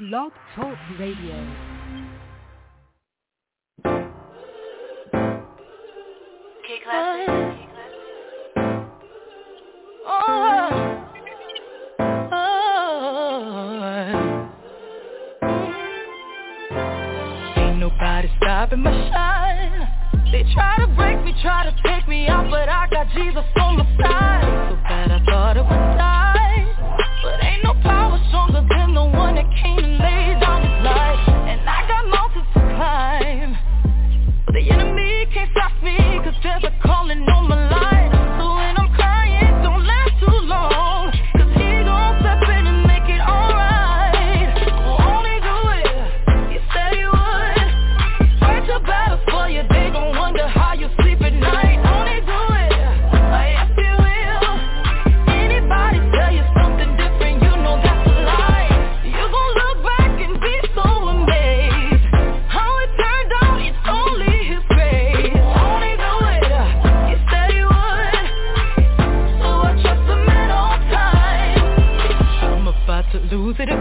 Blog Talk Radio. Stopping my shine. They try to break me, try to take me out, but I got Jesus on my side. So bad I thought I would die. But ain't no power stronger than the one that came and laid down his life. And I got mountains to climb. But the enemy can't stop me, cause there's a calling on my life.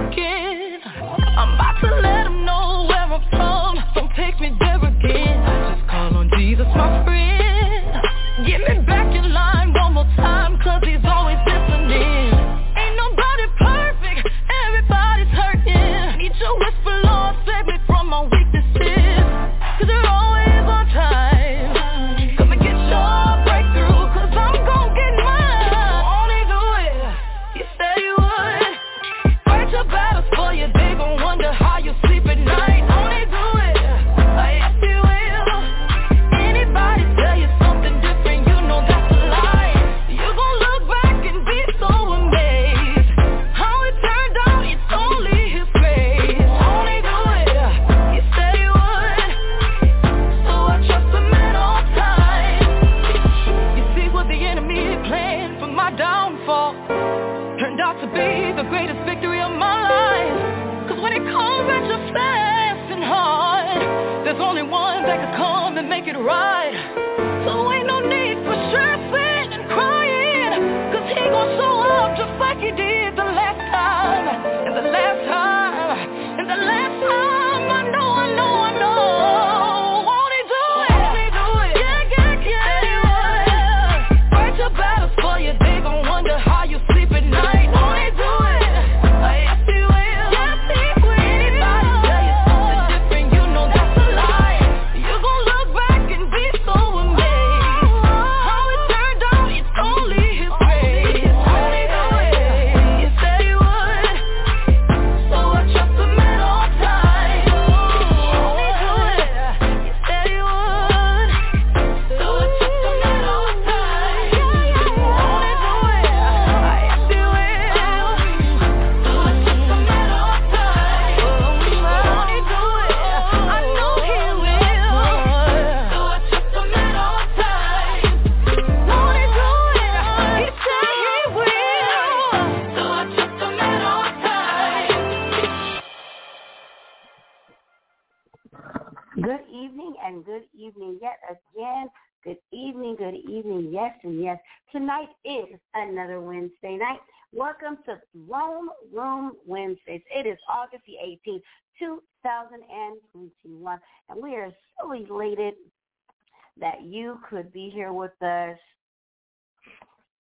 Again. I'm about to let him know where I'm from. Don't take me there yes. Tonight is another Wednesday night. Welcome to Throne Room Wednesdays. It is August the 18th, 2021, and we are so elated that you could be here with us.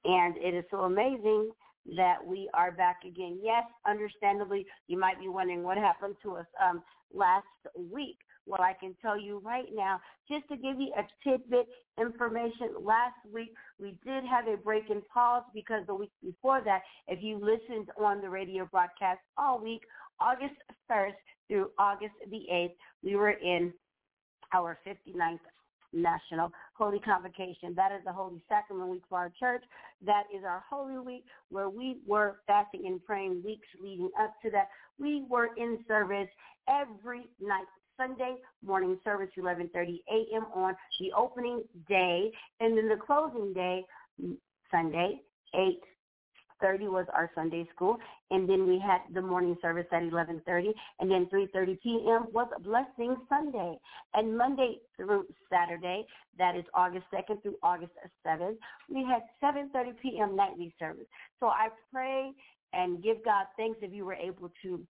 And it is so amazing that we are back again. Yes, understandably, you might be wondering what happened to us um, last week. Well, I can tell you right now, just to give you a tidbit information, last week we did have a break and pause because the week before that, if you listened on the radio broadcast all week, August 1st through August the 8th, we were in our 59th National Holy Convocation. That is the Holy Sacrament Week for our church. That is our Holy Week where we were fasting and praying weeks leading up to that. We were in service every night Sunday morning service, 11:30 a.m. on the opening day, and then the closing day, mm, Sunday, 8 30 was our Sunday school, and then we had the morning service at 11:30, and then 3:30 p.m. was a Blessing Sunday, and Monday through Saturday, that is August 2nd through August 7th, we had 7:30 p.m. nightly service. So I pray and give God thanks if you were able to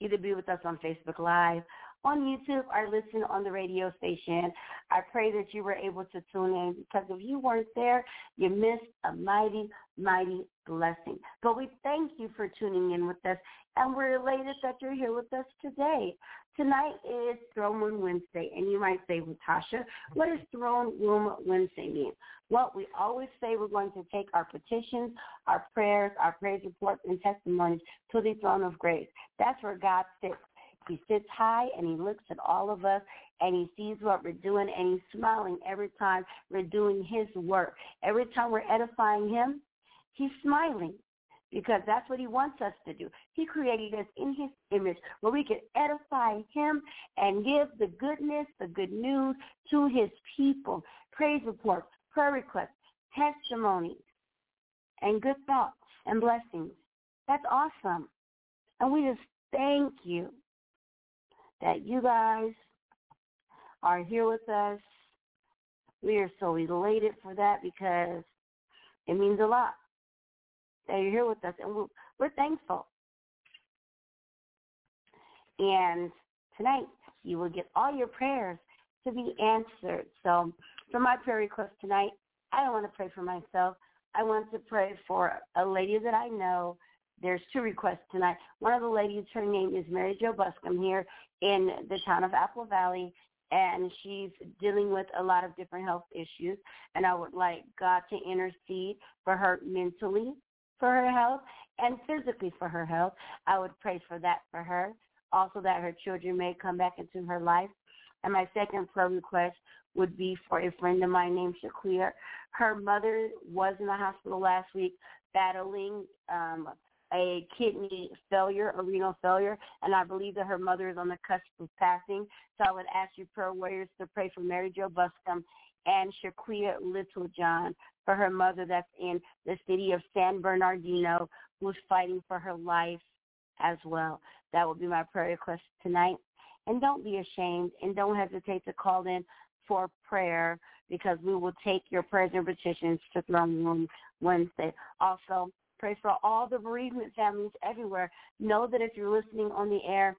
either be with us on Facebook Live on YouTube or listen on the radio station. I pray that you were able to tune in because if you weren't there, you missed a mighty, mighty blessing. But we thank you for tuning in with us, and we're elated that you're here with us today. Tonight is Throne Room Wednesday, and you might say, Tasha, what does Throne Room Wednesday mean? Well, we always say we're going to take our petitions, our prayers, our praise reports, and testimonies to the throne of grace. That's where God sits he sits high and he looks at all of us and he sees what we're doing and he's smiling every time we're doing his work. Every time we're edifying him, he's smiling because that's what he wants us to do. He created us in his image where we can edify him and give the goodness, the good news to his people. Praise reports, prayer requests, testimonies, and good thoughts and blessings. That's awesome. And we just thank you that you guys are here with us. We are so elated for that because it means a lot that you're here with us, and we're, we're thankful. And tonight, you will get all your prayers to be answered. So for my prayer request tonight, I don't want to pray for myself. I want to pray for a lady that I know there's two requests tonight. One of the ladies, her name is Mary Jo Buscom here in the town of Apple Valley, and she's dealing with a lot of different health issues. And I would like God to intercede for her mentally, for her health, and physically for her health. I would pray for that for her. Also that her children may come back into her life. And my second prayer request would be for a friend of mine named Shaquia. Her mother was in the hospital last week battling um, a kidney failure, a renal failure, and I believe that her mother is on the cusp of passing. So I would ask you prayer warriors to pray for Mary Jo Buscom and Shaquia Littlejohn for her mother that's in the city of San Bernardino who's fighting for her life as well. That will be my prayer request tonight. And don't be ashamed and don't hesitate to call in for prayer because we will take your prayers and petitions to Throne Room Wednesday. Also, Pray for all the bereavement families everywhere. Know that if you're listening on the air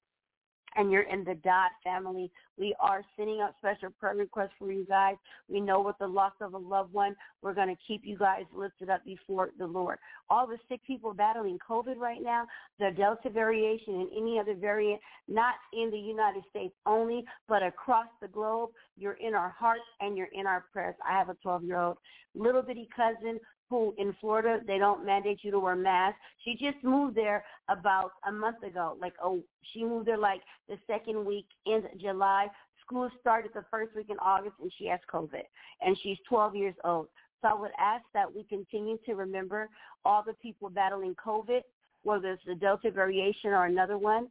and you're in the Dot family, we are sending out special prayer requests for you guys. We know with the loss of a loved one, we're going to keep you guys lifted up before the Lord. All the sick people battling COVID right now, the Delta variation and any other variant, not in the United States only, but across the globe, you're in our hearts and you're in our prayers. I have a 12-year-old little bitty cousin who in Florida they don't mandate you to wear masks. She just moved there about a month ago. Like oh, she moved there like the second week in July. School started the first week in August, and she has COVID, and she's 12 years old. So I would ask that we continue to remember all the people battling COVID, whether it's the Delta variation or another one.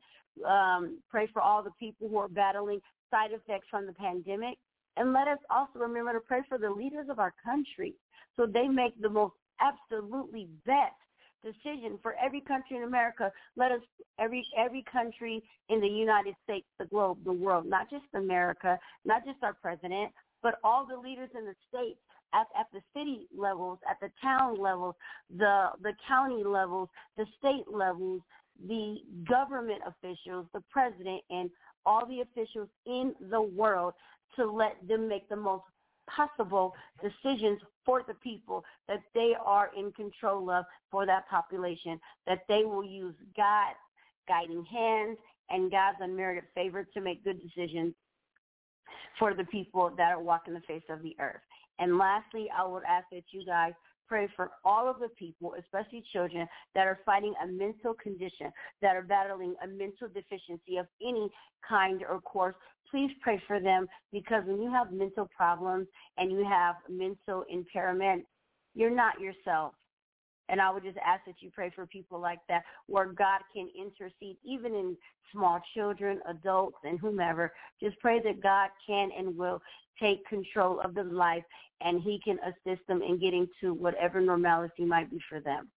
Um, pray for all the people who are battling side effects from the pandemic. And let us also remember to pray for the leaders of our country so they make the most absolutely best decision for every country in America. Let us every every country in the United States, the globe, the world, not just America, not just our president, but all the leaders in the states at, at the city levels, at the town levels, the the county levels, the state levels, the government officials, the president, and all the officials in the world to let them make the most possible decisions for the people that they are in control of for that population, that they will use God's guiding hands and God's unmerited favor to make good decisions for the people that are walking the face of the earth. And lastly, I would ask that you guys pray for all of the people, especially children, that are fighting a mental condition, that are battling a mental deficiency of any kind or course. Please pray for them because when you have mental problems and you have mental impairment, you're not yourself. And I would just ask that you pray for people like that where God can intercede even in small children, adults, and whomever. Just pray that God can and will take control of the life and he can assist them in getting to whatever normality might be for them.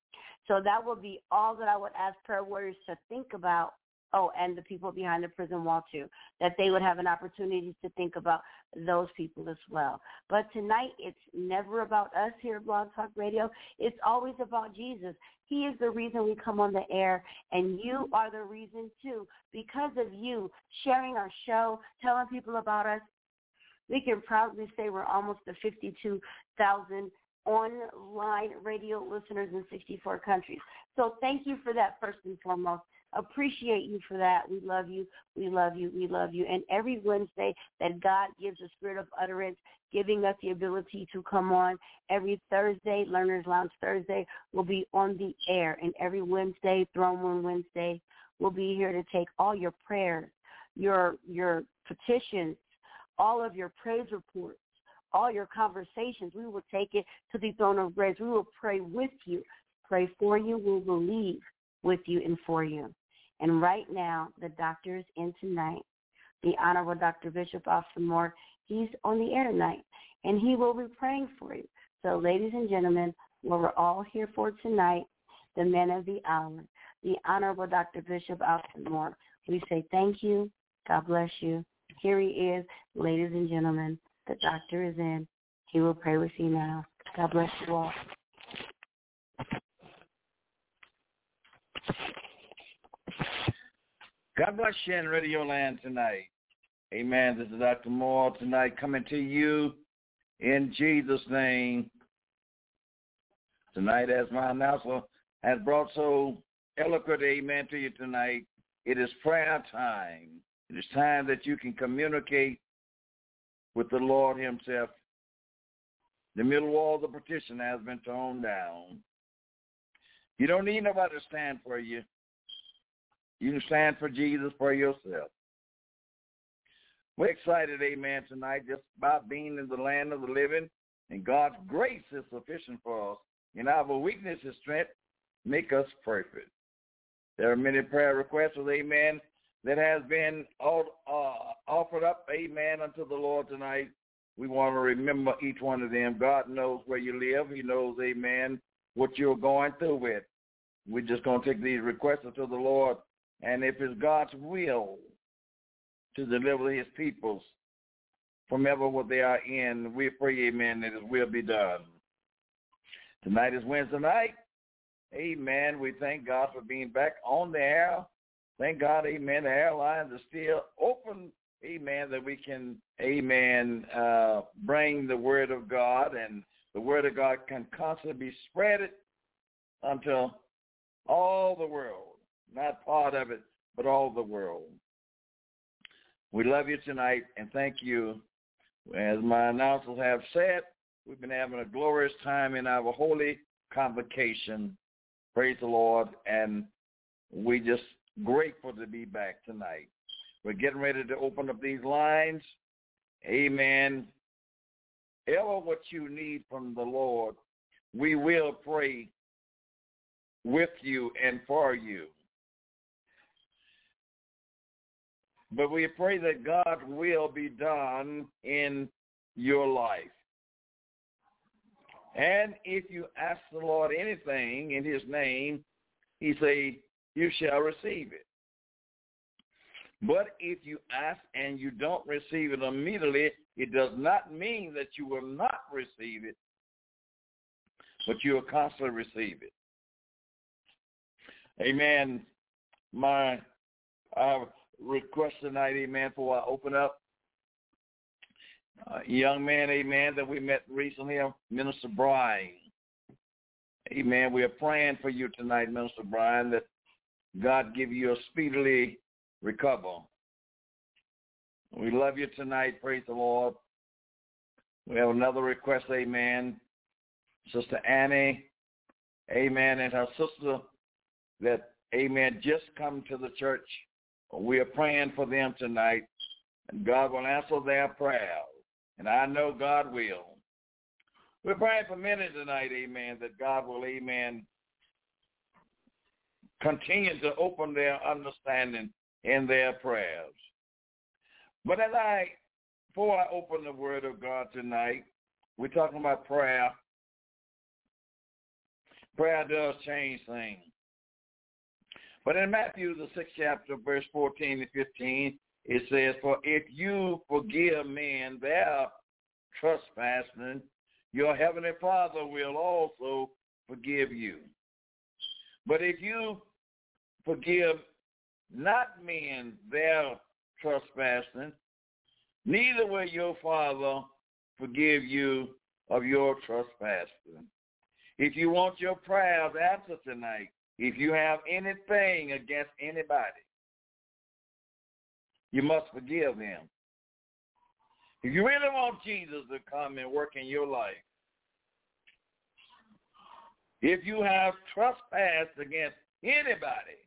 So that will be all that I would ask prayer warriors to think about. Oh, and the people behind the prison wall too, that they would have an opportunity to think about those people as well. But tonight, it's never about us here at Blog Talk Radio. It's always about Jesus. He is the reason we come on the air, and you are the reason too. Because of you sharing our show, telling people about us, we can proudly say we're almost to 52,000 online radio listeners in 64 countries. So thank you for that first and foremost. Appreciate you for that. We love you. We love you. We love you. And every Wednesday that God gives a spirit of utterance, giving us the ability to come on. Every Thursday, Learners Lounge Thursday, will be on the air. And every Wednesday, Throne Room Wednesday, we'll be here to take all your prayers, your your petitions, all of your praise reports, all your conversations. We will take it to the throne of grace. We will pray with you, pray for you. We'll believe with you and for you. And right now, the doctor is in tonight. The Honorable Dr. Bishop Austin Moore, he's on the air tonight, and he will be praying for you. So, ladies and gentlemen, what we're all here for tonight, the men of the hour, the Honorable Dr. Bishop Austin Moore, we say thank you. God bless you. Here he is, ladies and gentlemen. The doctor is in. He will pray with you now. God bless you all. God bless you in Radio Land tonight. Amen. This is Dr. Moore tonight coming to you in Jesus' name. Tonight, as my announcer has brought so eloquent amen to you tonight, it is prayer time. It is time that you can communicate with the Lord himself. The middle wall of the partition has been torn down. You don't need nobody to stand for you. You can stand for Jesus for yourself. We're excited, amen, tonight just about being in the land of the living. And God's grace is sufficient for us. And our weakness is strength. Make us perfect. There are many prayer requests amen that has been uh, offered up, amen, unto the Lord tonight. We want to remember each one of them. God knows where you live. He knows, amen, what you're going through with. We're just going to take these requests to the Lord. And if it's God's will to deliver his peoples from ever what they are in, we pray, amen, that it will be done. Tonight is Wednesday night. Amen. We thank God for being back on the air Thank God, amen, the airlines are still open, amen, that we can, amen, uh, bring the word of God and the word of God can constantly be spread unto all the world, not part of it, but all the world. We love you tonight and thank you. As my announcers have said, we've been having a glorious time in our holy convocation. Praise the Lord. And we just Grateful to be back tonight. We're getting ready to open up these lines. Amen. Ever what you need from the Lord, we will pray with you and for you. But we pray that God will be done in your life. And if you ask the Lord anything in his name, he say, you shall receive it. But if you ask and you don't receive it immediately, it does not mean that you will not receive it, but you will constantly receive it. Amen. My uh, request tonight, amen, for I open up. Uh, young man, amen, that we met recently, Minister Brian. Amen. We are praying for you tonight, Minister Brian, that God give you a speedily recover. We love you tonight. Praise the Lord. We have another request, amen. Sister Annie, amen, and her sister that, amen, just come to the church. We are praying for them tonight, and God will answer their prayers. and I know God will. We're praying for many tonight, amen, that God will, amen, continue to open their understanding in their prayers. But as I, before I open the word of God tonight, we're talking about prayer. Prayer does change things. But in Matthew, the sixth chapter, verse 14 to 15, it says, For if you forgive men their trespassing, your heavenly Father will also forgive you. But if you forgive not men their trespassing, neither will your Father forgive you of your trespassing. If you want your prayers answered tonight, if you have anything against anybody, you must forgive them. If you really want Jesus to come and work in your life, if you have trespassed against anybody,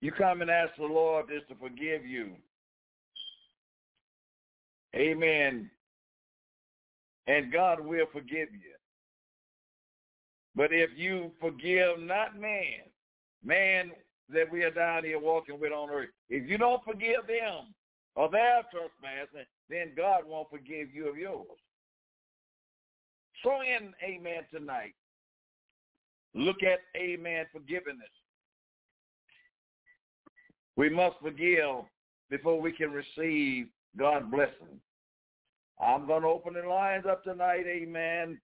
you come and ask the Lord just to forgive you. Amen. And God will forgive you. But if you forgive not man, man that we are down here walking with on earth, if you don't forgive them of their trespassing, then God won't forgive you of yours. So in amen tonight, look at amen forgiveness. We must forgive before we can receive God's blessing. I'm going to open the lines up tonight, amen.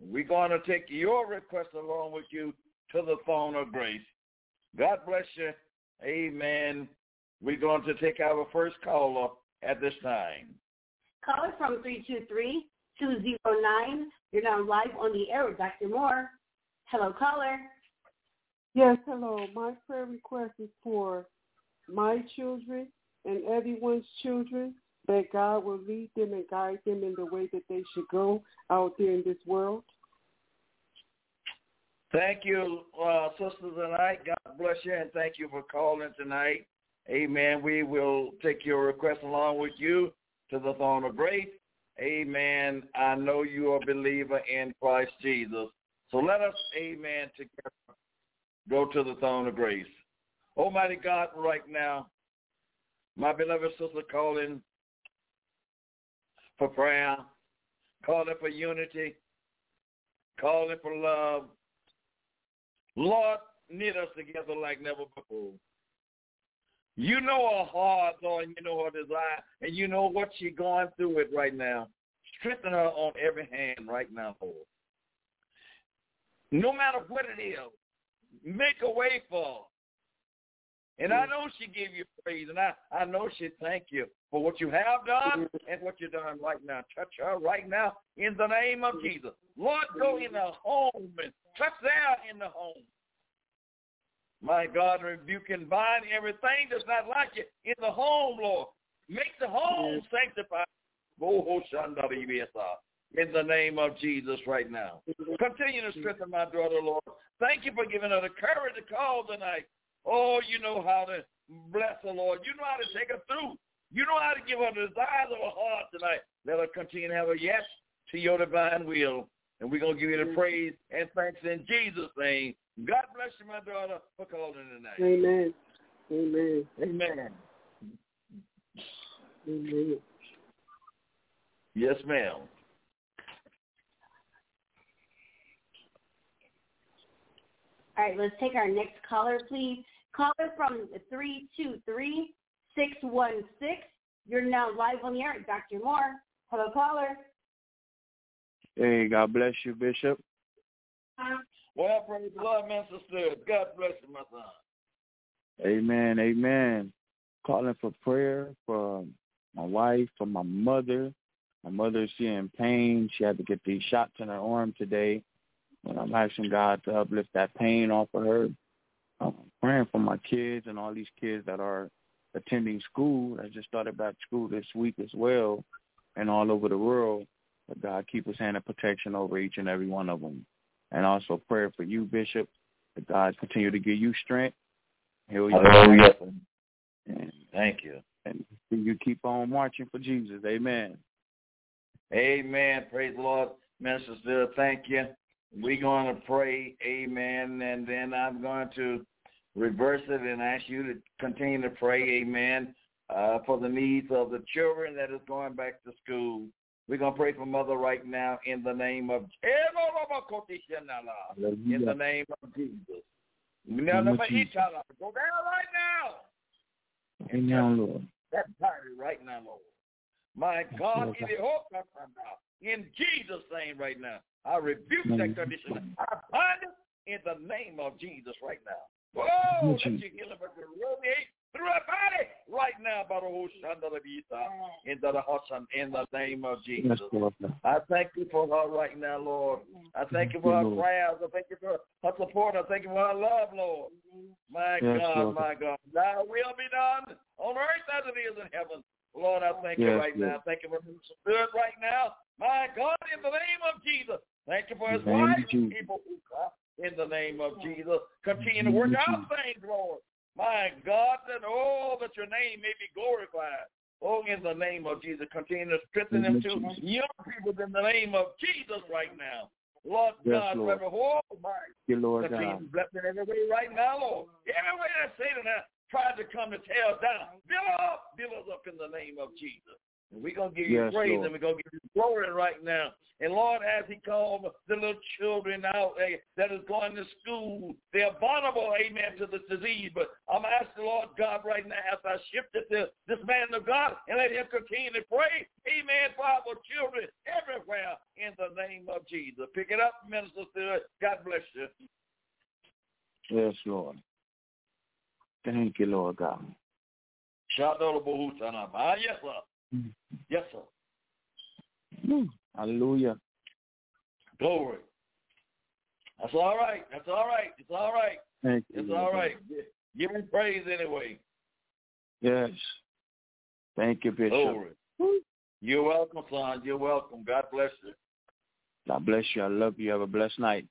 We're going to take your request along with you to the throne of grace. God bless you. Amen. We're going to take our first caller at this time. Caller from 323-209. You're now live on the air with Dr. Moore. Hello, caller. Yes, hello. My prayer request is for my children and everyone's children that God will lead them and guide them in the way that they should go out there in this world. Thank you, uh, sisters tonight. God bless you, and thank you for calling tonight. Amen. We will take your request along with you to the throne of grace. Amen. I know you are a believer in Christ Jesus. So let us, amen, together go to the throne of grace. Almighty God, right now, my beloved sister calling for prayer, calling for unity, calling for love. Lord, knit us together like never before. You know her heart, Lord, you know her desire, and you know what she's going through it right now. Strengthen her on every hand right now, Lord. No matter what it is, make a way for her. And I know she give you praise, and I, I know she thank you for what you have done mm-hmm. and what you're doing right now. Touch her right now in the name of mm-hmm. Jesus. Lord, go in the home and touch there in the home. My God, rebuke and bind everything that's not like you in the home, Lord. Make the home mm-hmm. sanctified. In the name of Jesus right now. Continue to strengthen my daughter, Lord. Thank you for giving her the courage to call tonight. Oh, you know how to bless the Lord. You know how to take her through. You know how to give her the desires of her heart tonight. Let her continue to have a yes to your divine will. And we're going to give you the praise and thanks in Jesus' name. God bless you, my daughter, for calling tonight. Amen. Amen. Amen. Amen. Yes, ma'am. All right, let's take our next caller, please. Caller from 323-616. You're now live on the air. Dr. Moore. Hello, caller. Hey, God bless you, Bishop. Well, praise the Lord, man, sister. God bless you, my son. Amen, amen. Calling for prayer for my wife, for my mother. My mother's in pain. She had to get these shots in her arm today. And I'm asking God to uplift that pain off of her. I'm praying for my kids and all these kids that are attending school. I just started back school this week as well and all over the world. But God keep his hand of protection over each and every one of them. And also prayer for you, Bishop, that God continue to give you strength. Heal you. Hallelujah. And, Thank you. And you keep on marching for Jesus. Amen. Amen. Praise the Lord. Minister Still, thank you. We're going to pray, amen, and then I'm going to reverse it and ask you to continue to pray, amen, uh, for the needs of the children that is going back to school. We're going to pray for Mother right now in the name of in the name of Jesus. Name of Jesus. Go down right now. Amen, Lord. That party right now, Lord. My God, in Jesus' name right now. I rebuke that condition. I bind it in the name of Jesus right now. Oh, let you heal him through our body right now, oh, uh, in the in the name of Jesus. I thank you for her right now, Lord. I thank you for her prayers. I thank you for her support. I thank you for her love, Lord. My God, my God. Thy will be done on earth as it is in heaven. Lord, I thank you right now. Thank you for his Spirit right now. My God, in the name of Jesus. Thank you for his wife people in the name of Jesus. Continue to work out things, Lord. My God, that oh, that your name may be glorified. Oh, in the name of Jesus, continue to strengthen them to young people in the name of Jesus right now. Lord yes, God, Lord. forever, oh my, you, Lord continue God. to bless them every way right now, Lord. Every way that Satan has tried to come to tear us down, build up, build us up in the name of Jesus. And we're going to give you Yes, praise Lord. and we're going to give you glory right now. And Lord, as he called the little children out eh, that is going to school, they're vulnerable, amen, to this disease. But I'm asking Lord God right now as I shift it to this man of God and let him continue to pray, amen, for our children everywhere in the name of Jesus. Pick it up, Minister. God bless you. Yes, Lord. Thank you, Lord God. Yes, sir. Yes, sir. Woo. Hallelujah. Glory. That's all right. That's all right. It's all right. Thank you. It's all right. Give him praise anyway. Yes. Thank you, Bishop. Glory. You're welcome, son. You're welcome. God bless you. God bless you. I love you. Have a blessed night.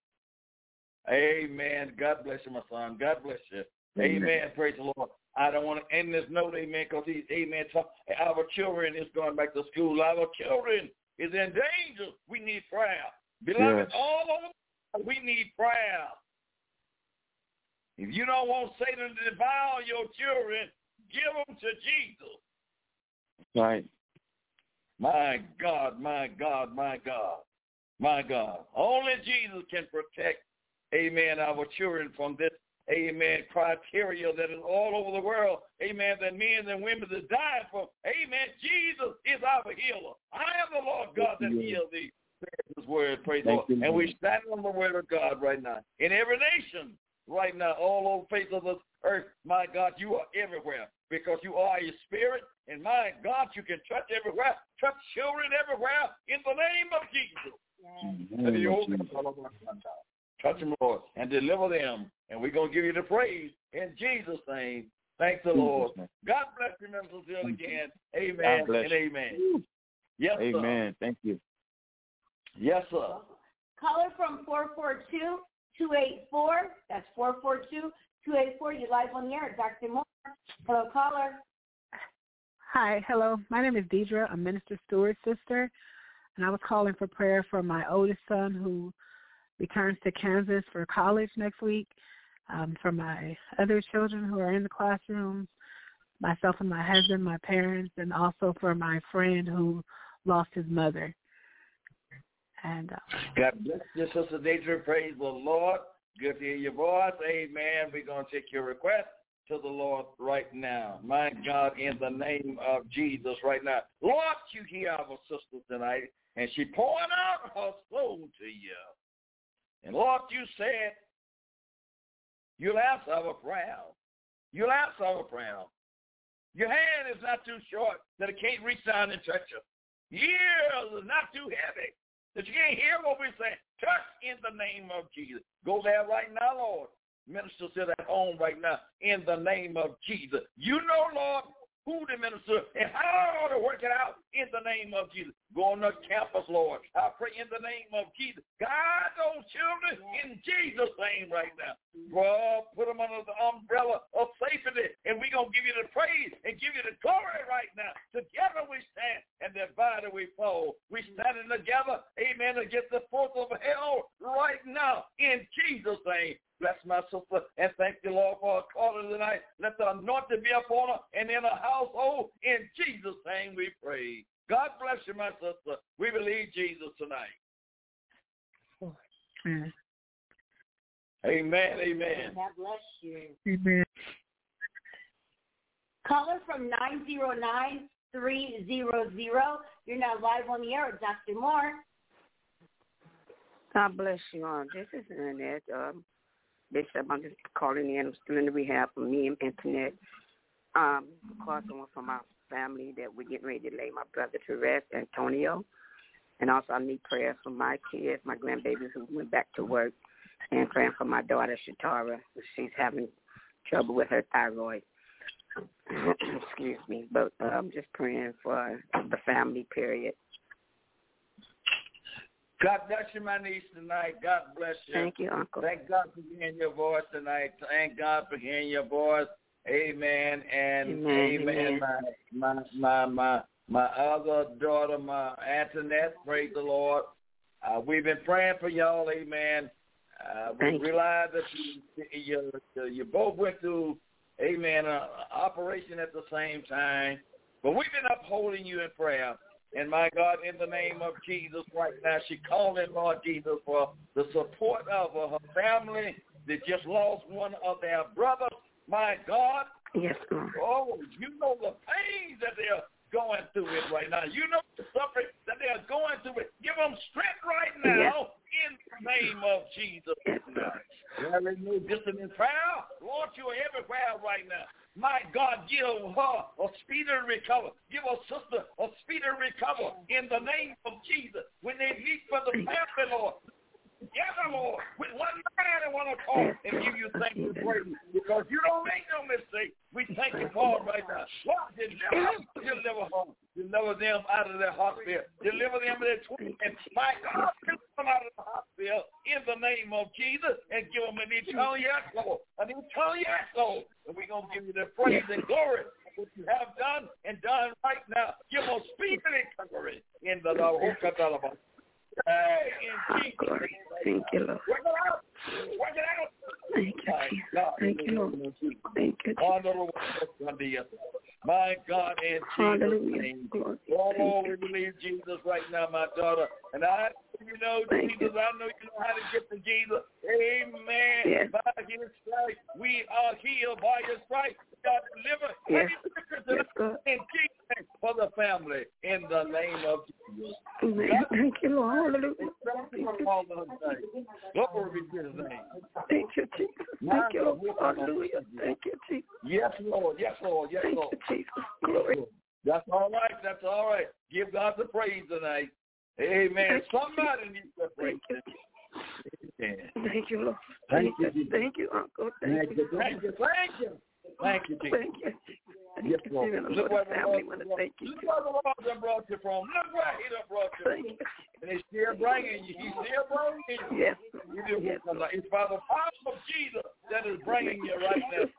Amen. God bless you, my son. God bless you. Amen. Amen. Praise the Lord. I don't want to end this note, amen, because he's, amen, talk, our children is going back to school. Our children is in danger. We need prayer. Beloved, Yes. all over, we need prayer. If you don't want Satan to devour your children, give them to Jesus. Right. My God, my God, my God, my God. Only Jesus can protect, amen, our children from this, amen, criteria that is all over the world, amen, that men and women is dying for. Amen. Jesus is our healer. I am the Lord God that heals thee. Praise his word, praise the Lord. you, And we stand on the word of God right now. In every nation, right now, all over the face of this earth, my God, you are everywhere because you are a spirit. And my God, you can touch everywhere, touch children everywhere in the name of Jesus. In the And name you of open Jesus. Touch them, Lord, and deliver them. And we're going to give you the praise in Jesus' name. Thanks the Lord. God bless you, Minister Zill, again. Amen God bless and amen. Yes, sir. Amen. Thank you. Yes, sir. Caller from 442-284. That's 442-284. You're live on the air. Dr. Moore. Hello, caller. Hi, hello. My name is Deidre. I'm Minister Stewart's sister, and I was calling for prayer for my oldest son who returns to Kansas for college next week, um, for my other children who are in the classrooms, myself and my husband, my parents, and also for my friend who lost his mother. And uh, God bless you, Sister Deidre. Praise the Lord. Good to hear your voice. Amen. We're going to take your request to the Lord right now. My God, in the name of Jesus right now. Lord, you hear our sister tonight, and she pouring out her soul to you. And Lord, you said you'll answer our prayer. You'll answer our prayer. Your hand is not too short that it can't reach down and touch you. Ears is not too heavy that you can't hear what we're saying. Touch in the name of Jesus. Go there right now, Lord. Minister to that home right now in the name of Jesus. You know, Lord, who the minister, and how to work it out in the name of Jesus. Go on the campus, Lord. I pray in the name of Jesus. God, those children in Jesus' name right now. Well, put them under the umbrella of safety, and we're going to give you the praise and give you the glory right now. Together we stand, and divided we fall. We standing together, amen, against the force of hell right now in Jesus' name. Bless my sister and thank you, Lord, for her calling tonight. Let the anointing be upon her and in her household. In Jesus' name we pray. God bless you, my sister. We believe Jesus tonight. Amen. Amen. Amen. God bless you. Amen. Caller from 909300. You're now live on the air with Dr. Moore. God bless you all. This is Annette. Um, Bishop, I'm just calling in. I'm still in the rehab for me and Internet. Um, of course, I want from my family that we're getting ready to lay my brother to rest, Antonio. And also I need prayers for my kids, my grandbabies who went back to work, and praying for my daughter, Shatara. She's having trouble with her thyroid. Excuse me. But uh, I'm just praying for the family, period. God bless you, my niece, tonight. God bless you. Thank you, Uncle. Thank God for hearing your voice tonight. Thank God for hearing your voice. Amen and Amen, amen. My my my my my other daughter, my Antoinette. Praise the Lord. Uh, we've been praying for y'all. Amen. Uh, we Thank you. realize that you, you you both went through, amen, uh, operation at the same time. But we've been upholding you in prayer. And my God, in the name of Jesus right now, she calling, Lord Jesus, for the support of her family that just lost one of their brothers. My God, Yes, Lord. oh, you know the pains that they're going through it right now. You know the suffering that they're going through it. Give them strength right now in the name of Jesus. Yes, Lord. There is no dissonant prayer. Lord, you are everywhere right now. My God, give her a speedy recover. Give her sister a speedy recover in the name of Jesus. When they meet for the family, Lord, together, Lord, with one mind and one accord, and give you thanks and praise because you don't make no mistake. We thank you for it right now. Lord, deliver, deliver her. Deliver them out of their hospital. Deliver them in their twins. My God, deliver them out of the hospital in the name of Jesus and give them an eternal yes, Lord. An eternal yes, Lord. And we're going to give you the praise and glory for what you have done and done right now. Give us speed and recovery in the Lord. Hey, in Jesus' Glory. Thank you, Lord. Work it out. Work it out. Thank you, Jesus. Thank you, Lord. Jesus. Thank you, Jesus. My God, in Jesus' Hallelujah. name. Glory. Oh, we believe Jesus right now, my daughter. And I, you know, Thank Jesus, you. I know you know how to get to Jesus. Amen. Yes. By his stripes, we are healed. By his stripes, we are delivered. Yes. And Yes, God. in Jesus' name for the family, in the name of Jesus. Amen. Thank you, Lord. Hallelujah. Glory be to his name. Thank you, Jesus. Thank you, Lord. Hallelujah. Thank you, Jesus. Yes, Lord. Yes, Lord. Yes, Thank Lord. you, Jesus. Glory. That's all right. That's all right. Give God the praise tonight. Amen. Thank you, Somebody needs the praise. Thank you. Amen. Thank you, Lord. Thank Thank you, you. Thank you, Uncle. Thank Thank you. Thank you. Thank you. Thank you, Jesus. Thank you. Thank Yes, you, Lord. Look Lord, where the the family Lord, want to thank you. look where the Lord done brought you from. Look where he done brought you Thank from. you. And he's still bringing you. He's still bringing you. Yes. Yes. It's by the power of Jesus that is bringing you right now.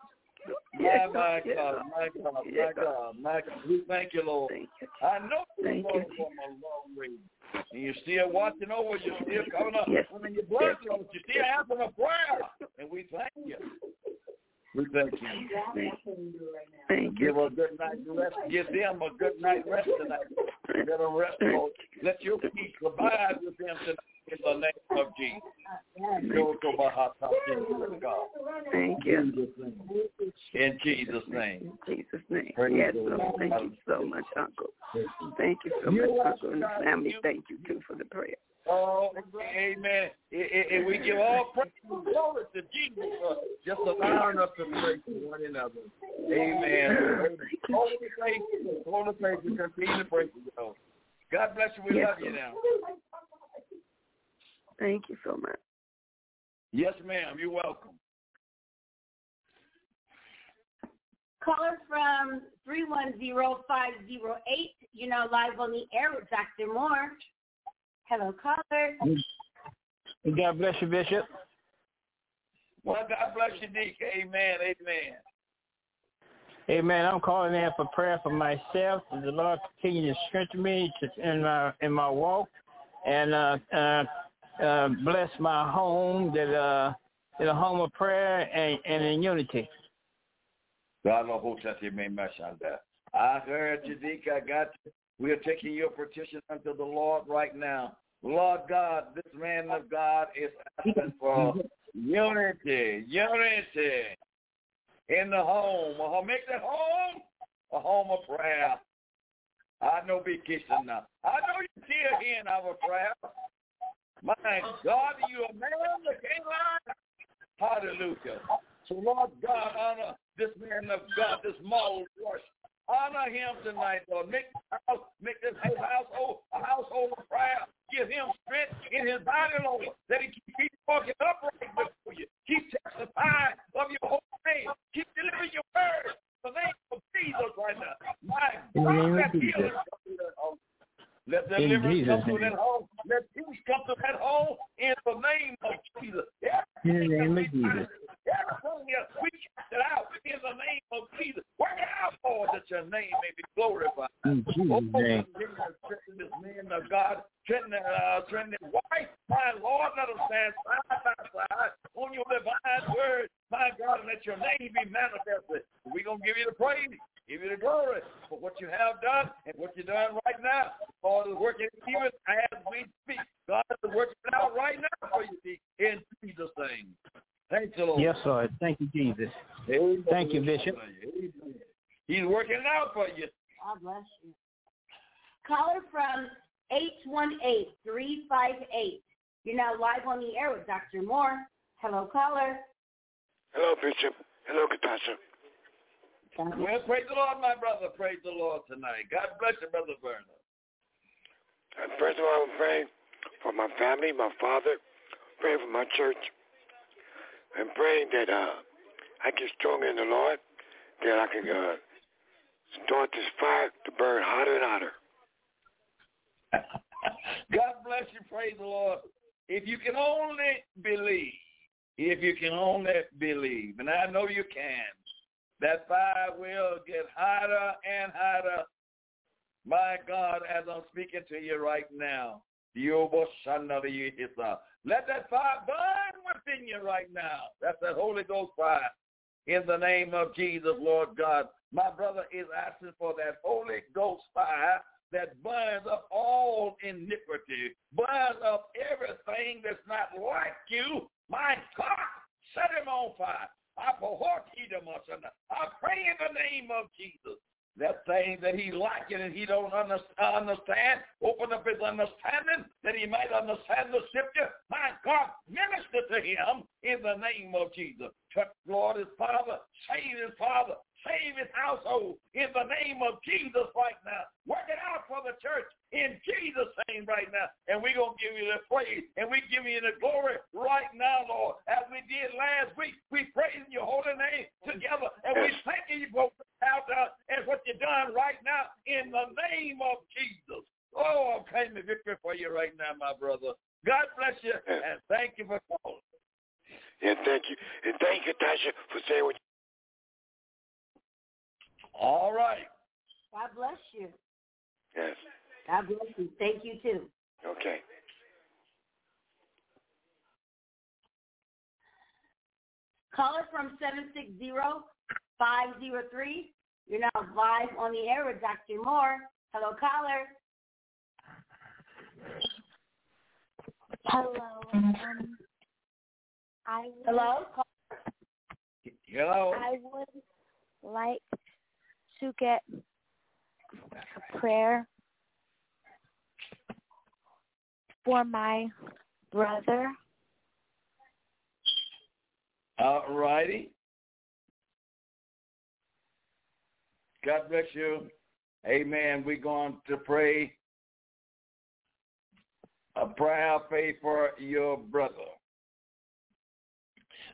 Yes, My, my yes, God, my God, my Yes, God, my God. We thank you, Lord. Thank you. I know you're Thank going you. from a long way. And you're still watching over, you're still coming up. Yes. I mean, your blood Yes. flows, you're still answering a prayer. And we thank you. We thank you. Thank Thank Give you. a good night rest. Give them a good night rest tonight. Let them rest, Lord. Let your peace abide with them tonight in the name of Jesus. Go to Bahata, God. Thank you. In Jesus' name. In Jesus' name. Praise Yes. Lord. Thank you so much, Uncle. Thank you so much, Uncle, and the family. Thank you too for the prayer. Oh, amen. And- And and we give all praise and glory to Jesus for just allowing us to pray for one another. Amen. Hold the faith. Hold the faith. We continue to pray for you. God bless you. We Yes, love you now. Thank you so much. Yes, ma'am. You're welcome. Caller from 310508. You're now live on the air with Dr. Moore. Hello, caller. God bless you, Bishop. Well, God bless you, Nick. Amen. Amen. Amen. I'm calling in for prayer for myself. The Lord continue to strengthen me in my in my walk, and uh, uh, uh, bless my home that uh, in a home of prayer and, and in unity. God will I heard you, Nick. I got you. We are taking your petition unto the Lord right now. Lord God, this man of God is asking for unity, unity in the home. Make the home a home of prayer. I know be kissing now. I know you still hearing our prayer. My God, you a man that can't lie. Hallelujah. So Lord God, honor this man of God, this moral wash. Honor him tonight, Lord. Make house, make this household a household of prayer. Give him strength in his body, Lord, that he keep walking upright before you. Keep testifying of your holy name. Keep delivering your word. In the name of Jesus right now. My God, that healing let deliverance come to that home. Let peace come to that home in the name of Jesus. In the name of Jesus. Everything we cast it out in the name of Jesus. Work it out, Lord, that your name may be glorified. In Jesus' oh, name. This man of God, strengthen, uh, strengthen his wife. My Lord, let us stand side by side on your divine word. My God, let your name be manifested. We're going to give you the praise give you the glory for what you have done and what you're doing right now. God is working even as we speak. God is working out right now for you in Jesus' name. Thank you, Lord. Yes, Lord. Thank you, Jesus. Amen. Thank you, Bishop. Amen. He's working it out for you. God bless you. Caller from 818-358. You're now live on the air with Dr. Moore. Hello, caller. Hello, Bishop. Hello, Katasha. Well, praise the Lord, my brother. Praise the Lord tonight. God bless you, Brother Vernon. And first of all, I'm praying for my family, my father, praying for my church, and praying that uh, I get stronger in the Lord, that I can uh, start this fire to burn hotter and hotter. God bless you. Praise the Lord. If you can only believe, if you can only believe, and I know you can, that fire will get hotter and hotter. My God, as I'm speaking to you right now, let that fire burn within you right now. That's that Holy Ghost fire. In the name of Jesus, Lord God. My brother is asking for that Holy Ghost fire that burns up all iniquity, burns up everything that's not like you. My God, set him on fire. I pray in the name of Jesus. That thing that he lacking and he don't understand, open up his understanding that he might understand the scripture. My God, minister to him in the name of Jesus. Touch, Lord, his father. Save his father. Save his household in the name of Jesus right now. Work it out for the church in Jesus' name right now. And we're going to give you the praise and we give you the glory right now, Lord. As we did last week, we praise your holy name together and we thank you for out and what you're doing right now in the name of Jesus. Oh, I'm claiming victory for you right now, my brother. God bless you and thank you for calling. And thank you. And thank you, Tasha, for saying what all right. God bless you. Yes. God bless you. Thank you too. Okay. Caller from 760-503. You're now live on the air with Dr. Moore. Hello, caller. Hello. Um, I would, Hello. Hello. I would like to get a prayer for my brother. All righty. God bless you. Amen. We're going to pray a prayer of faith for your brother.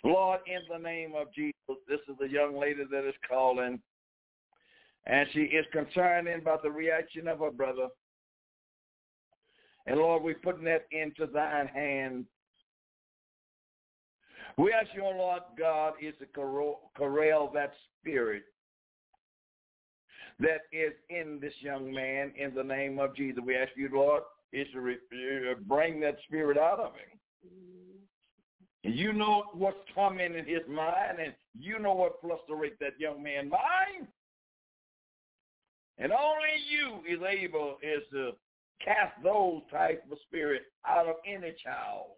Lord, in the name of Jesus, this is the young lady that is calling. And she is concerned about the reaction of her brother. And Lord, we're putting that into thine hand. We ask you, Lord God, is to corral that spirit that is in this young man in the name of Jesus. We ask you, Lord, is to uh, bring that spirit out of him. You know what's coming in his mind, and you know what frustrates that young man's mind. And only you is able is to cast those type of spirit out of any child.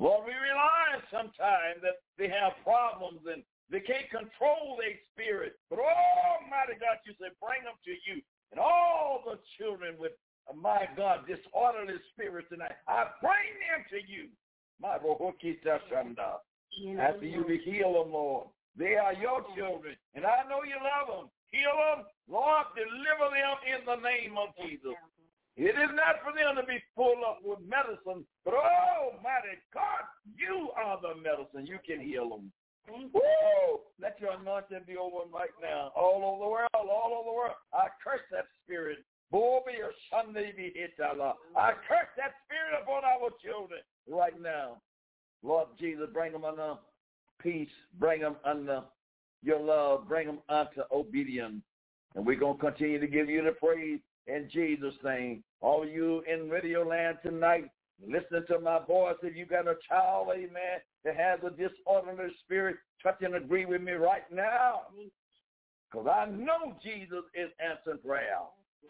Lord, we realize sometimes that they have problems and they can't control their spirit. But Almighty God, you say, bring them to you. And all the children with, uh, my God, disorderly spirits tonight, I bring them to you. My. After you to heal them, Lord. They are your children, and I know you love them. Heal them. Lord, deliver them in the name of Jesus. It is not for them to be full up with medicine, but oh, Almighty God, you are the medicine. You can heal them. Woo! Let your anointing be over them right now. All over the world, all over the world. I curse that spirit. Borbi or shanibi itala. I curse that spirit upon our children right now. Lord Jesus, bring them under peace. Bring them under your love. Bring them unto obedience. And we're going to continue to give you the praise in Jesus' name. All of you in radio land tonight, Listen to my voice. If you got a child, amen, that has a disorderly spirit, touch and agree with me right now. Because I know Jesus is answering prayer.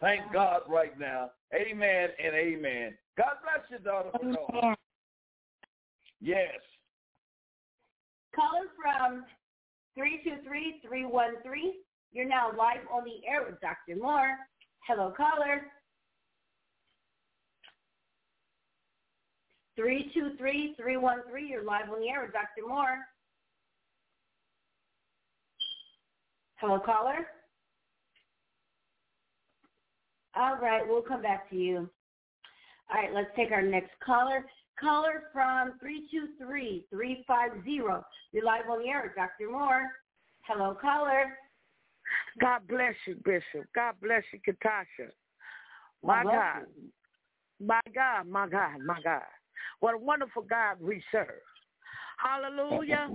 Thank God right now. Amen and amen. God bless you, daughter. Yes. Caller from 323-313. You're now live on the air with Dr. Moore. Hello, caller. 323-313. You're live on the air with Dr. Moore. Hello, caller. All right, we'll come back to you. All right, let's take our next caller. Caller from 323-350. You're live on the air Dr. Moore. Hello, caller. God bless you, Bishop. God bless you, Katasha. My God. You. My God, my God, my God. What a wonderful God we serve. Hallelujah.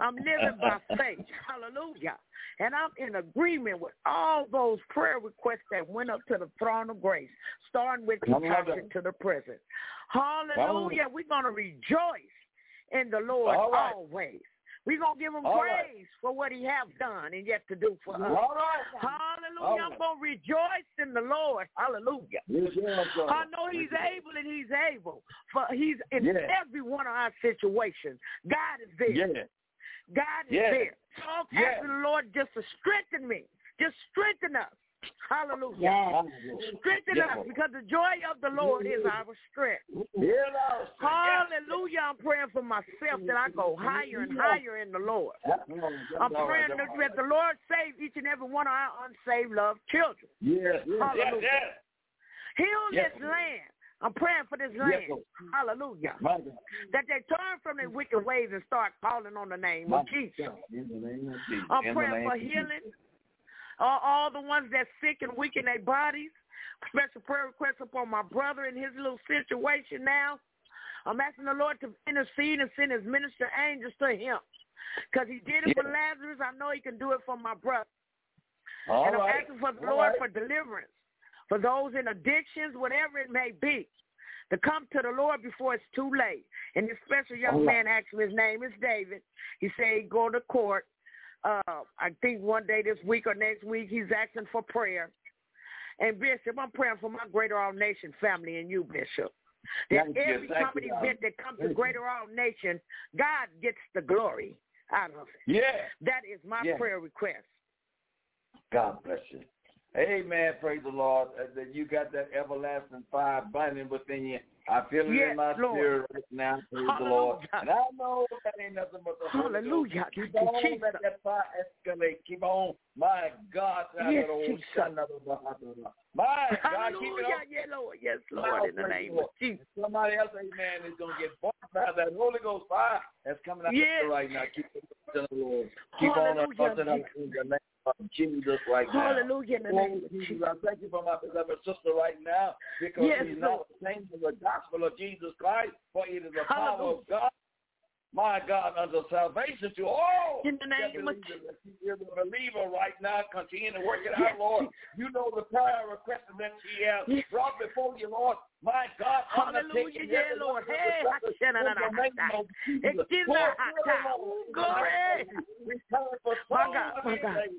I'm living by faith. Hallelujah. And I'm in agreement with all those prayer requests that went up to the throne of grace, starting with Natasha to the present. Hallelujah. We're going to rejoice in the Lord right. always. We're going to give him All praise right. for what he has done and yet to do for us. All right. Hallelujah. All I'm going to rejoice in the Lord. Hallelujah. Yes, yes, I know he's able and he's able. For he's in yes. every one of our situations. God is there. Yes. God is there. So I'm asking the Lord just to strengthen me. Just strengthen us. Hallelujah. Yes. Strengthen yes. us because the joy of the Lord is our strength. Hallelujah. I'm praying for myself that I go higher and higher in the Lord. I'm praying that the Lord save each and every one of our unsaved loved children. Yes. Hallelujah. Yes. Heal this land. I'm praying for this land. Yes. Hallelujah. That they turn from their wicked ways and start calling on the name of Jesus. I'm praying for healing all, all the ones that's sick and weak in their bodies. Special prayer requests upon my brother in his little situation now. I'm asking the Lord to intercede and send his minister angels to him. Because he did it for Lazarus. I know he can do it for my brother. All and I'm right. asking for the All Lord right. for deliverance. For those in addictions, whatever it may be, to come to the Lord before it's too late. And this special young man asked me, his name is David. He said he'd go to court uh, I think one day this week or next week, he's asking for prayer. And Bishop, I'm praying for my Greater All Nation family and you, Bishop. That Thank every company event that comes to Greater All Nation, God gets the glory out of it. Yeah. That is my yeah. prayer request. God bless you. Amen. Praise the Lord. Uh, that you got that everlasting fire burning within you. I feel it yes, in my Lord. spirit right now. Praise Hallelujah. the Lord. And I know that ain't nothing but the Hallelujah. Holy Keep on Jesus. let that fire escalate. Keep on. My God. Yes, Jesus. My God. Hallelujah. Keep it on. Yeah, Lord. Yes, Lord. in the name of Jesus. Somebody else, amen, is going to get bought by that Holy Ghost fire that's coming out yes. right now. Keep it the Lord. Keep on uplifting us in the name of Jesus right now. Hallelujah. In the name of Jesus. I thank you for my beloved sister right now because Yes, she's not ashamed of the gospel of Jesus Christ, for it is the power of God. My God, unto salvation to all In the that name of believe that she is a believer right now. Continue to work it out, Lord. You know the prayer request that she has brought before you, Lord. My God, Hallelujah, yeah, Lord. one of the Hey, in the name Jesus. It gives Lord, her hot fill her, time. Lord, in the Glory. name of Jesus. We pray for My God, my God.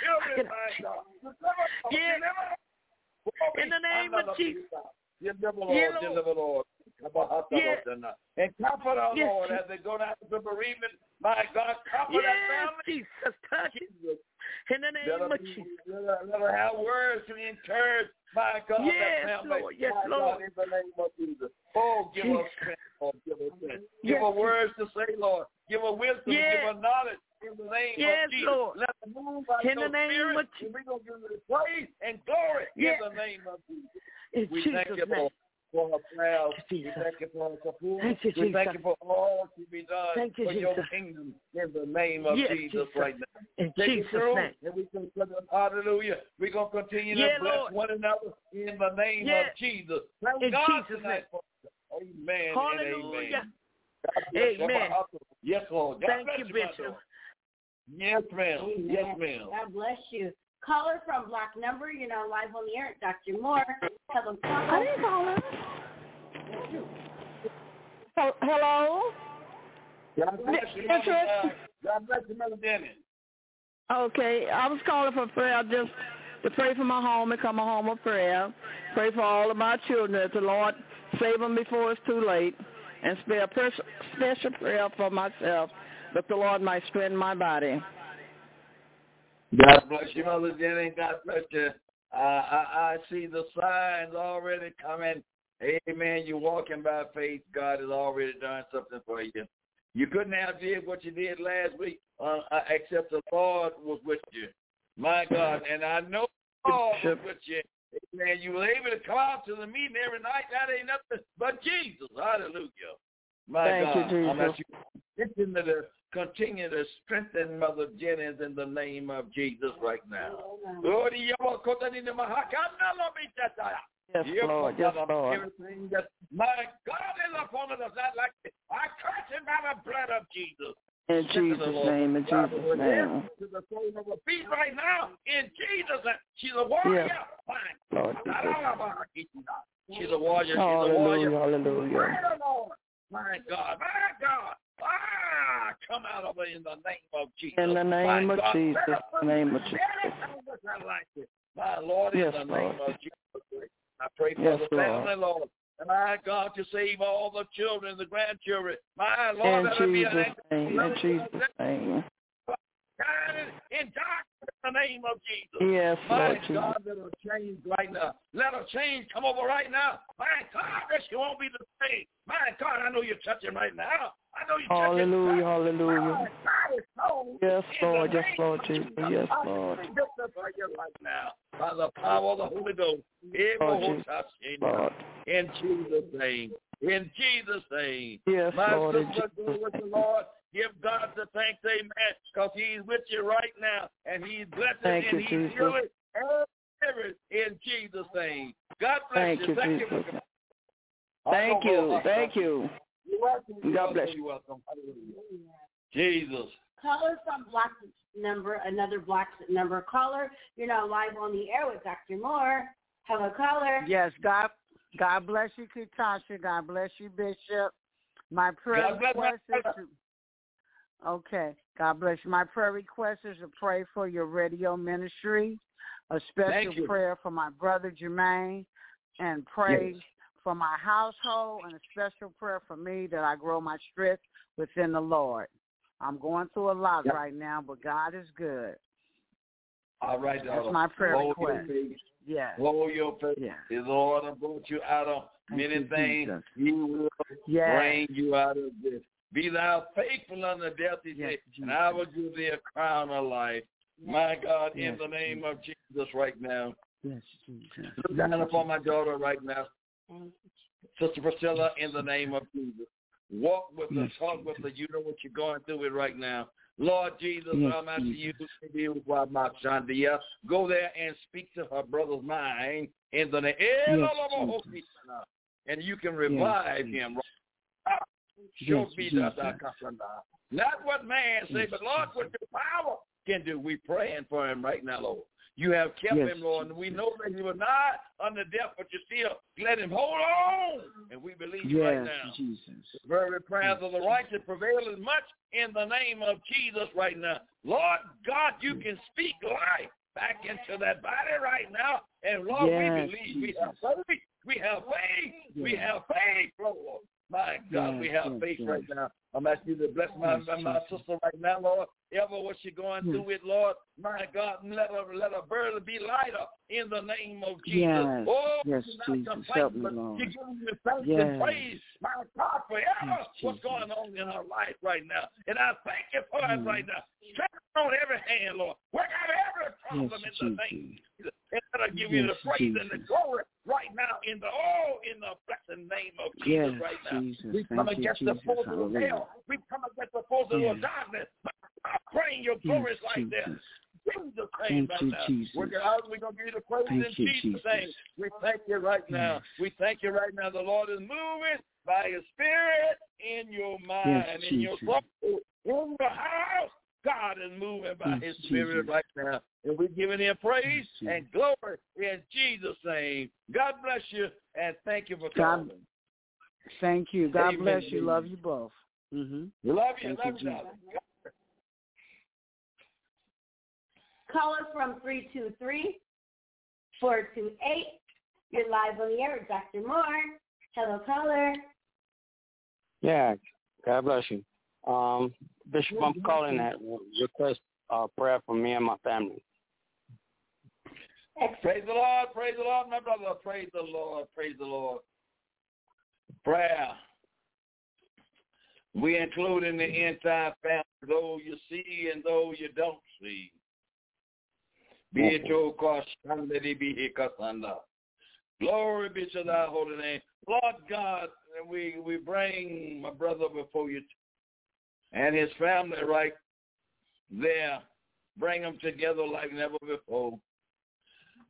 Saved. Children, my God. Yeah. In the name of Jesus. Deliver, Lord, Yeah, Lord. deliver, Lord. Yeah. And comfort our Yes, Lord, Jesus. as they go down to bereavement. My God, comfort that Yes, family. Jesus. Touch it. In the name her, of Jesus. let her, let her have words to encourage, my God, Yes, that family. Lord. Yes, my Lord. God, in the name of Jesus. Oh, give Jesus. us strength, Lord. Give us strength. Give her words to say, Lord. Give her wisdom. Yes. Give her knowledge. In the name Yes, of Jesus. Lord. Let her move by In your the name spirit. of and we're going to give you the praise and glory Yes. in the name of Jesus. In we Jesus' thank you, name. Lord, for her prayers. We Jesus. thank you for her support. Thank you, we thank you for all to be done Thank you, for your kingdom in the name of Yes, Jesus, Jesus. right now. In Take Jesus' through, name. and we can hallelujah. We're going to continue Yeah, to bless Lord. one another in the name Yeah. of Jesus. Thank In God Jesus' tonight for Amen Hallelujah. and amen. God bless you. Amen. Yes, Lord. God Thank you, Bishop. Daughter. Yes, ma'am. Amen. Yes, ma'am. God bless you. Caller from Block Number, you know, live on the air, Dr. Moore. Tell them I didn't call her. Hel- Hello? God bless you, Yes, Mother. God bless you, Mother Dennis. Okay, I was calling for prayer just to pray for my home and come a home of prayer. Pray for all of my children that the Lord save them before it's too late. And spare a special prayer for myself that the Lord might strengthen my body. God bless you, Mother Jenny. God bless you. Uh, I, I see the signs already coming. Amen. You're walking by faith. God has already done something for you. You couldn't have did what you did last week, uh, uh, except the Lord was with you. My God. And I know the Lord was with you. Amen. You were able to come out to the meeting every night. That ain't nothing but Jesus. Hallelujah. My Thank you, God. Jesus. I'm you to continue to, continue to strengthen Mother Jennings in the name of Jesus right now. Lord, you are caught in the Mahakana, Lord, be that I- Yes, Lord. Yes, Lord. Everything that my God is upon us, not like. I curse it by the blood of Jesus. In Jesus' name, in Jesus' name. To the soul of her feet right now, in Jesus' name. She's a warrior. Yes. Lord Jesus. She's a warrior. She's a warrior. hallelujah. Lord. My God, my God. Ah, come out of it in the name of Jesus. In the name My of God. Jesus. In the name of Jesus. Like. My Lord, Yes, in the name Lord. of Jesus. I pray for Yes, the Lord. family, Lord. And my God, to save all the children, the grandchildren. My Lord, In let there be an Jesus' name. In Jesus' name. in darkness in the name of Jesus. Yes, My Lord Jesus. God, let her change right now. Let her change come over right now. My God, she won't be the same. My God, I know you're touching right now. I know you're touching. Hallelujah, hallelujah. My God, it's so Yes, Lord. Yes, Lord Jesus. Jesus. Yes, Lord. speak this for you right now by the power of the Holy Ghost. Lord Jesus. Lord. In Jesus' name. In Jesus' name. Yes, My Lord, sister, go with the Lord. Give God the thanks, amen, because he's with you right now, and he's blessing Thank and you, he's Jesus. healing every in Jesus' name. God bless Thank you, Thank Jesus. you. Thank you. Thank you. You're welcome. You're God welcome. bless You're welcome. Jesus. Caller from Block Number, another Block Number caller. You're now live on the air with Dr. Moore. Hello, caller. Yes, God, God bless you, Katasha. God bless you, Bishop. My prayer God bless my request is to, okay. God bless you. My prayer request is to pray for your radio ministry, a special prayer for my brother Jermaine, and pray Yes. for my household, and a special prayer for me that I grow my strength within the Lord. I'm going through a lot Yeah. right now, but God is good. All right, That's my prayer Hold request. Yes. Hold your faith. Yeah. The Lord brought you out of many you, things. Jesus. He will Yes. bring you out of this. Be thou faithful unto death, he Yes, said, and I will give thee a crown of life. My God, in the name of Jesus right now. Yes, Jesus. Look down upon my daughter right now. Sister Priscilla, in the name of Jesus. Walk with yes, her, talk with her. You know what you're going through right now. Lord Jesus, yes, I'm asking you to go there and speak to her brother's mind in the name. Yes, and you can revive yes, him. Show me that Not what man say, but Lord, what your power can do. We praying for him right now, Lord. You have kept yes. him, Lord, and we know that he was not under death, but you still let him hold on. And we believe yes, right now. Jesus. The very prayers of the righteous prevail as much in the name of Jesus right now. Lord God, you can speak life back into that body right now. And Lord, yes, we believe we have faith. We have faith. We have faith, Lord. My God, we have mm, mm, faith right mm. now. I'm asking you to bless my, my sister right now, Lord. Ever what she's going through with, Lord. My God, let her let her burden be lighter in the name of Jesus. Yes, oh, yes, Jesus, help me, Lord. She gives you thanks yes. and praise, my God, forever yes, what's going on in her life right now. And I thank you for it right now. Strength on every hand, Lord. Work out every problem yes, in the name of Jesus. And let her give you the praise and the glory right now in the oh in the blessed name of Jesus right now. Jesus. We come Thank against you, the forces of hell. We come against the forces of darkness. Praying your glory yes, right there. Jesus name right you, now. Jesus. Out. We're going to give you the praise Thank in Jesus' Jesus. name. We thank you right now. Yes. We thank you right now. The Lord is moving by his spirit in your mind, Yes, in your Jesus. soul, in the house. God is moving by his spirit Jesus. right now. And we're giving him praise Yes, and glory in Jesus' name. God bless you and thank you for God- calling. Thank you. God Amen, bless you. Love you both. Mm-hmm. We love you. Thank love you, you, Jesus. darling. Call us from 323-428. You're live on the air with Dr. Moore. Hello, caller. Yeah, God bless you. Um, Bishop, I'm calling that request uh, prayer for me and my family. Praise the Lord, praise the Lord, my brother. Praise the Lord, praise the Lord. Prayer. We include in the entire family, though you see and though you don't see. Be it your kashandari be kasanda. Glory be to thy holy name. Lord God, we, we bring my brother before you and his family right there. Bring them together like never before.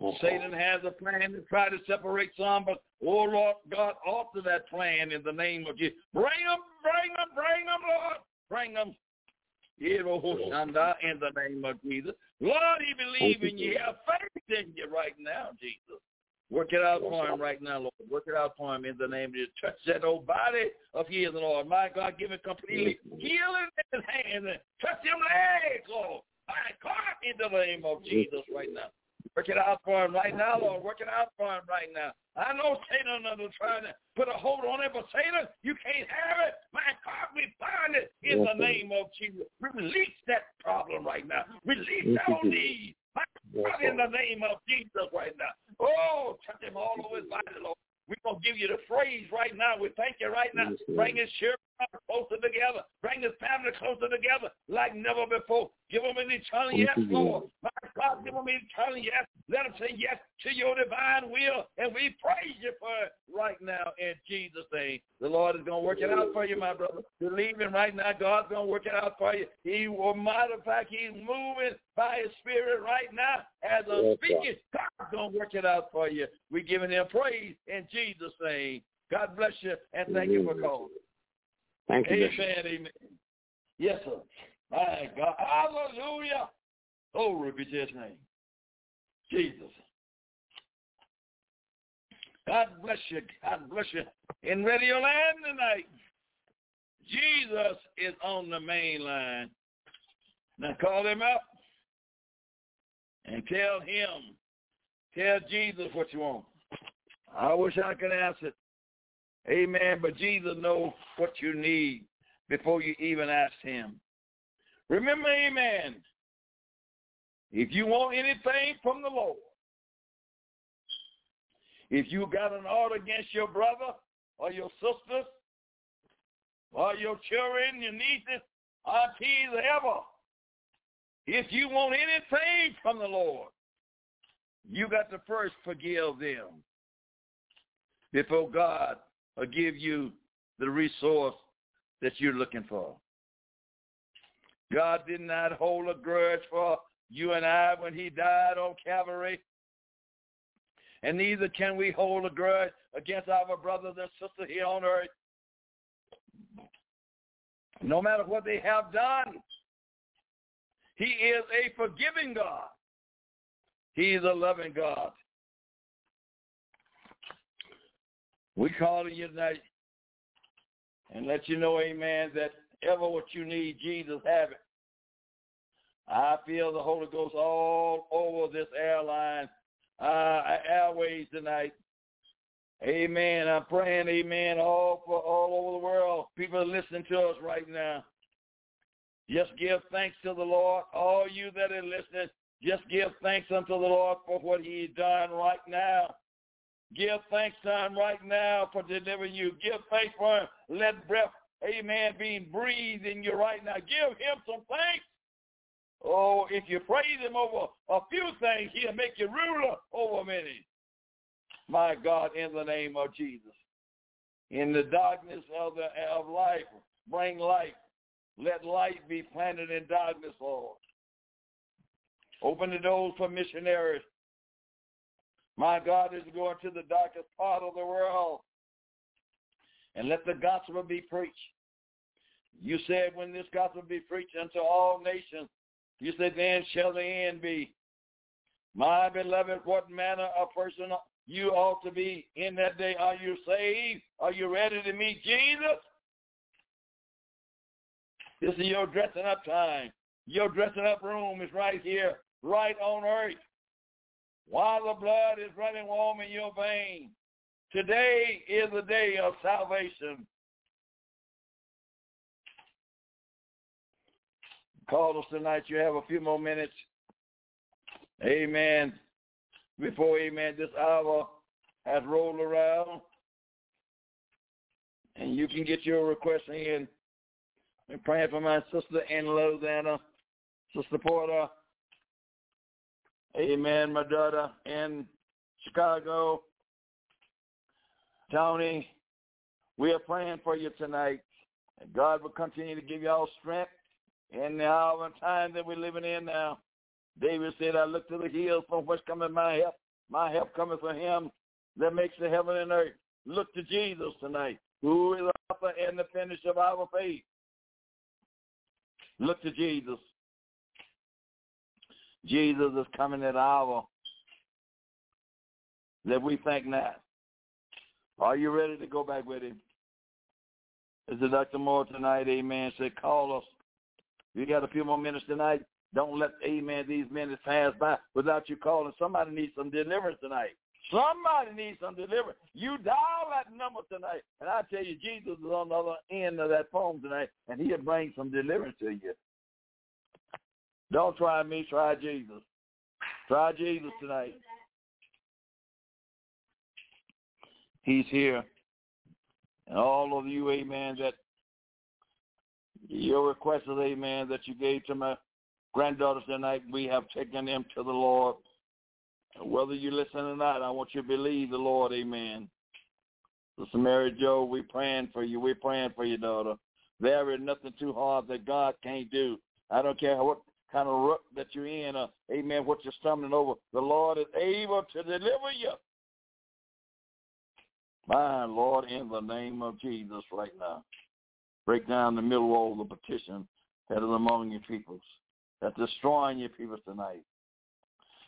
Uh-huh. Satan has a plan to try to separate some, but oh Lord God, alter that plan in the name of Jesus. Bring them, bring them, bring them, Lord. Bring them. Oh, uh-huh. In the name of Jesus. Lord, he believe in you. Have faith in you right now, Jesus. Work it out for him right now, Lord. Work it out for him in the name of Jesus. Touch that old body of his, Lord. My God, give it completely healing in his hand. Touch him legs, Lord. My God, in the name of Jesus right now. Work it out for him right now, Lord. Work it out for him right now. I know Satan is trying to put a hold on it, but Satan, you can't have it. My God, we bind it in the name of Jesus. Release that problem right now. Release our need. In the name of Jesus right now. Oh, touch him all over his body, Lord. We're going to give you the praise right now. We thank you right now. Bring his children closer together. Bring his family closer together like never before. Give them an eternal yes, Lord. My God, give them an eternal yes. Let them say yes to your divine will. And we praise you for it right now in Jesus' name. The Lord is going to work it out for you, my brother. Believe him right now. God's going to work it out for you. He will, fact, he's moving by his spirit right now. As I'm speaking, God's going to work it out for you. We're giving him praise in Jesus' name. God bless you and thank you for calling. Thank you, Amen, amen. Yes, sir. My God. Hallelujah. Glory be to his name. Jesus. God bless you. God bless you. In Radio Land tonight, Jesus is on the main line. Now call him up and tell him, tell Jesus what you want. I wish I could answer it. Amen. But Jesus knows what you need before you even ask him. Remember, amen, if you want anything from the Lord, if you got an order against your brother or your sister or your children, your nieces, aunties, ever, if you want anything from the Lord, you got to first forgive them before God will give you the resource that you're looking for. God did not hold a grudge for you and I when he died on Calvary. And neither can we hold a grudge against our brothers and sisters here on earth. No matter what they have done, he is a forgiving God. He is a loving God. We call you tonight and let you know, amen, that ever what you need, Jesus have it. I feel the Holy Ghost all over this airline, uh, airways tonight. Amen. I'm praying, amen, all for all over the world. People are listening to us right now. Just give thanks to the Lord. All you that are listening, just give thanks unto the Lord for what he's done right now. Give thanks to him right now for delivering you. Give thanks for him. Let breath, amen, being breathed in you right now. Give him some thanks. Oh, if you praise him over a few things, he'll make you ruler over many. My God, in the name of Jesus. In the darkness of, the, of life, bring light. Let light be planted in darkness, Lord. Open the doors for missionaries. My God is going to the darkest part of the world. And let the gospel be preached. You said when this gospel be preached unto all nations, you said then shall the end be. My beloved, what manner of person you ought to be in that day? Are you saved? Are you ready to meet Jesus? This is your dressing up time. Your dressing up room is right here, right on earth while the blood is running warm in your veins. Today is the day of salvation. Call us tonight. You have a few more minutes. Amen. Before, amen, this hour has rolled around. And you can get your request in. I'm praying for my sister in Louisiana, Sister Porter. Amen, my daughter in Chicago. Tony, we are praying for you tonight. And God will continue to give you all strength in the hour and time that we're living in now. David said, I look to the hills from which cometh my help. My help cometh from him that makes the heaven and earth. Look to Jesus tonight, who is the author and the finish of our faith. Look to Jesus. Jesus is coming at hour that we think not. Are you ready to go back with him? Is it Dr. Moore tonight? Amen. Say, call us. You got a few more minutes tonight. Don't let, amen, these minutes pass by without you calling. Somebody needs some deliverance tonight. Somebody needs some deliverance. You dial that number tonight, and I tell you, Jesus is on the other end of that phone tonight, and he'll bring some deliverance to you. Don't try me, try Jesus. Try Jesus tonight. He's here. And all of you, amen, that your request is, amen, that you gave to my granddaughters tonight, we have taken them to the Lord. Whether you listen or not, I want you to believe the Lord, amen. Sister Mary Joe, we're praying for you. We're praying for your daughter. There is nothing too hard that God can't do. I don't care what kind of rut that you're in, uh, amen, what you're stumbling over. The Lord is able to deliver you. My Lord, in the name of Jesus right now, break down the middle wall of the petition that is among your peoples, that's destroying your people tonight.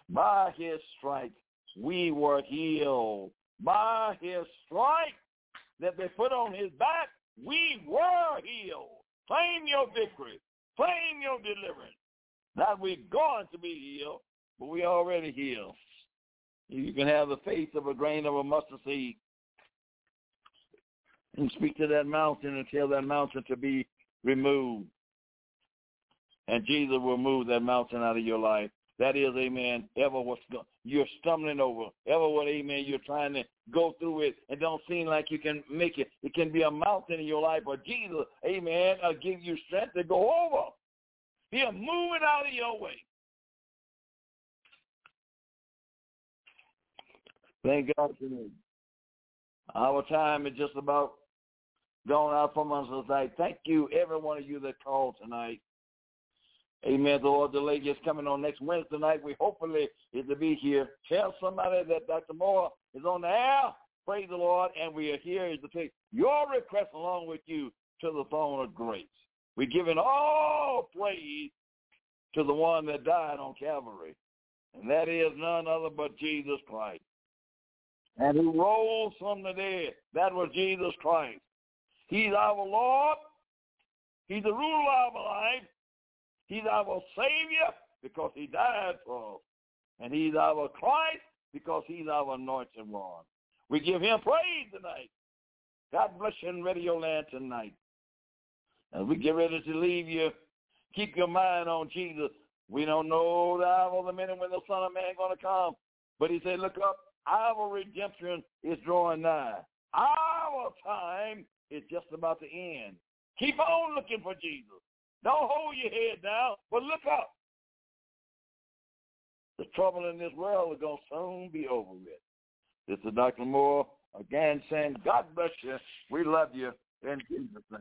By his stripes, we were healed. By his stripes that they put on his back, we were healed. Claim your victory. Claim your deliverance. Not we're going to be healed, but we already healed. You can have the faith of a grain of a mustard seed and speak to that mountain and tell that mountain to be removed. And Jesus will move that mountain out of your life. That is, amen, ever what you're stumbling over, ever what, amen, you're trying to go through it and don't seem like you can make it. It can be a mountain in your life, but Jesus, amen, will give you strength to go over. He'll move it out of your way. Thank God for me. Our time is just about gone out from us tonight. Thank you, every one of you that called tonight. Amen. The Lord, the lady is coming on next Wednesday night. We hopefully is to be here. Tell somebody that Dr. Moore is on the air. Praise the Lord. And we are here is to take your request along with you to the throne of grace. We're giving all praise to the one that died on Calvary. And that is none other but Jesus Christ. And who rose from the dead. That was Jesus Christ. He's our Lord. He's the ruler of our life. He's our Savior because he died for us. And he's our Christ because he's our anointed one. We give him praise tonight. God bless you in Radio Land tonight. As we get ready to leave you, keep your mind on Jesus. We don't know the hour the minute when the Son of Man is going to come. But he said, look up, our redemption is drawing nigh. Our time is just about to end. Keep on looking for Jesus. Don't hold your head down, but look up. The trouble in this world is going to soon be over with. This is Dr. Moore again saying, God bless you. We love you in Jesus' name.